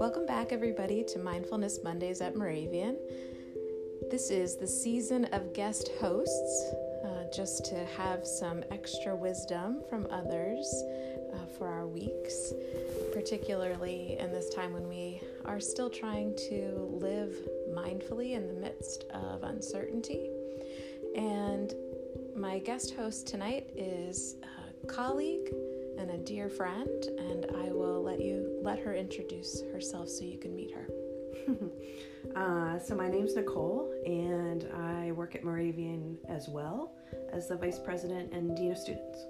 Welcome back, everybody, to Mindfulness Mondays at Moravian. This is the season of guest hosts, uh, just to have some extra wisdom from others uh, for our weeks, particularly in this time when we are still trying to live mindfully in the midst of uncertainty. And my guest host tonight is a colleague and a dear friend, and I will let you let her introduce herself so you can meet her. uh, so my name's Nicole, and I work at Moravian as well as the vice president and dean of students.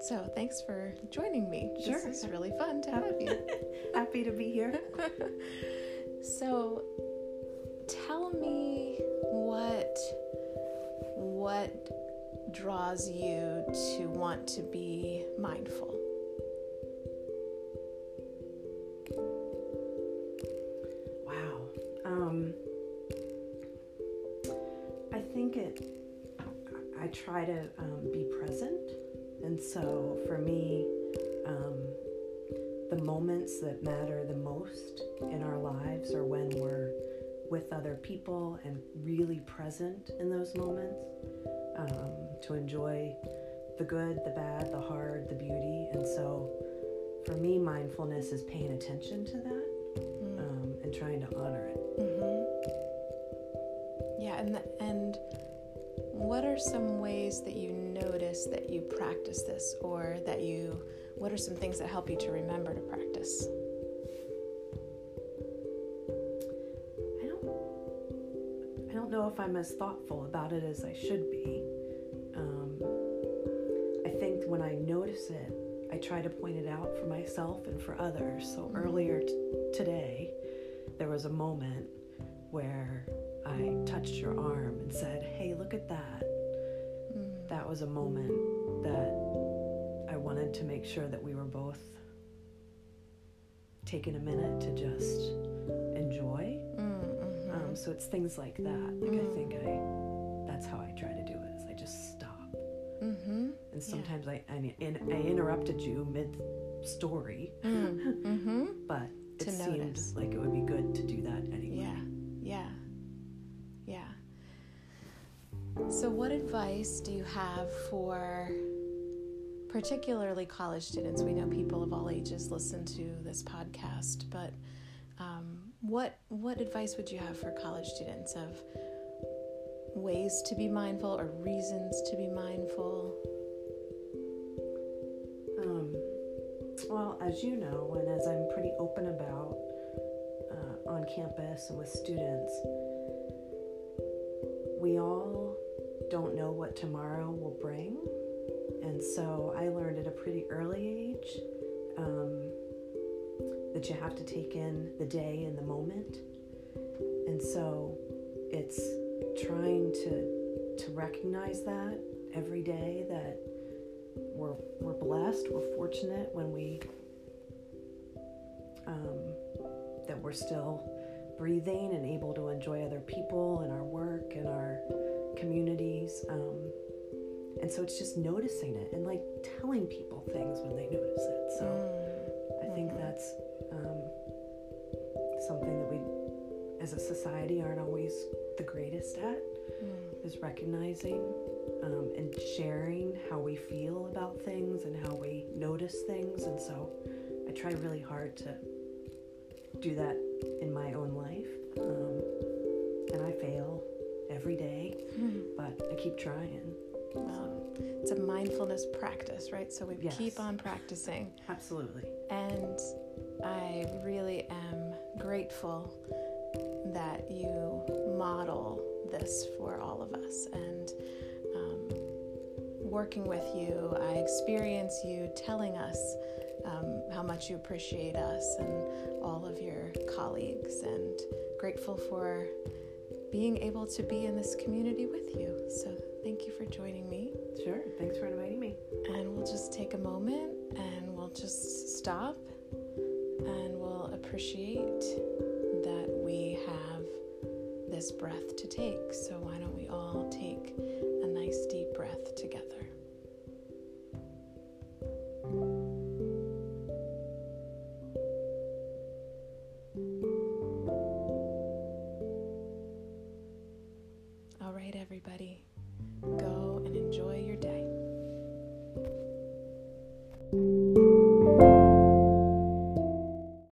So thanks for joining me. Sure. This is really fun to have you. Happy to be here. so tell me draws you to want to be mindful? Wow. Um, I think it, I try to um, be present. And so for me, um, the moments that matter the most in our lives are when we're with other people and really present in those moments um, to enjoy the good, the bad, the hard, the beauty. And so for me, mindfulness is paying attention to that mm. um, and trying to honor it. Mm-hmm. Yeah, and, the, and what are some ways that you notice that you practice this or that you, what are some things that help you to remember to practice? If I'm as thoughtful about it as I should be. Um, I think when I notice it, I try to point it out for myself and for others. So mm-hmm. earlier t- today, there was a moment where I touched your arm and said, Hey, look at that. Mm. That was a moment that I wanted to make sure that we were both taking a minute to just um, so it's things like that. Like mm. I think I, that's how I try to do it. Is I just stop. Mm-hmm. And sometimes yeah. I, I, in, I interrupted you mid story, mm. mm-hmm. but it to seemed notice. like it would be good to do that anyway. Yeah, yeah, yeah. So, what advice do you have for particularly college students? We know people of all ages listen to this podcast, but um, what what advice would you have for college students of ways to be mindful or reasons to be mindful? Um, well, as you know, and as I'm pretty open about uh, on campus and with students, we all don't know what tomorrow will bring. And so I learned at a pretty early age um, that you have to take in the day and the moment. And so it's trying to to recognize that every day that we're we're blessed, we're fortunate when we um, that we're still breathing and able to enjoy other people and our work and our communities. Um, and so it's just noticing it and like telling people things when they notice it. So mm. I think mm-hmm. that's um, something that we, as a society, aren't always the greatest at, mm. is recognizing um, and sharing how we feel about things and how we notice things. And so I try really hard to do that in my own life. Um, and I fail every day, mm. but I keep trying. Wow. It's a mindfulness practice, right? So we yes. keep on practicing. Absolutely. And I really am grateful that you model this for all of us. And um, working with you, I experience you telling us um, how much you appreciate us and all of your colleagues, and grateful for being able to be in this community with you. So, thank you for joining me. Sure. Thanks for inviting me. And we'll just take a moment and we'll just stop and will appreciate that we have this breath to take. So, why don't we all take a nice deep breath together? All right, everybody, go.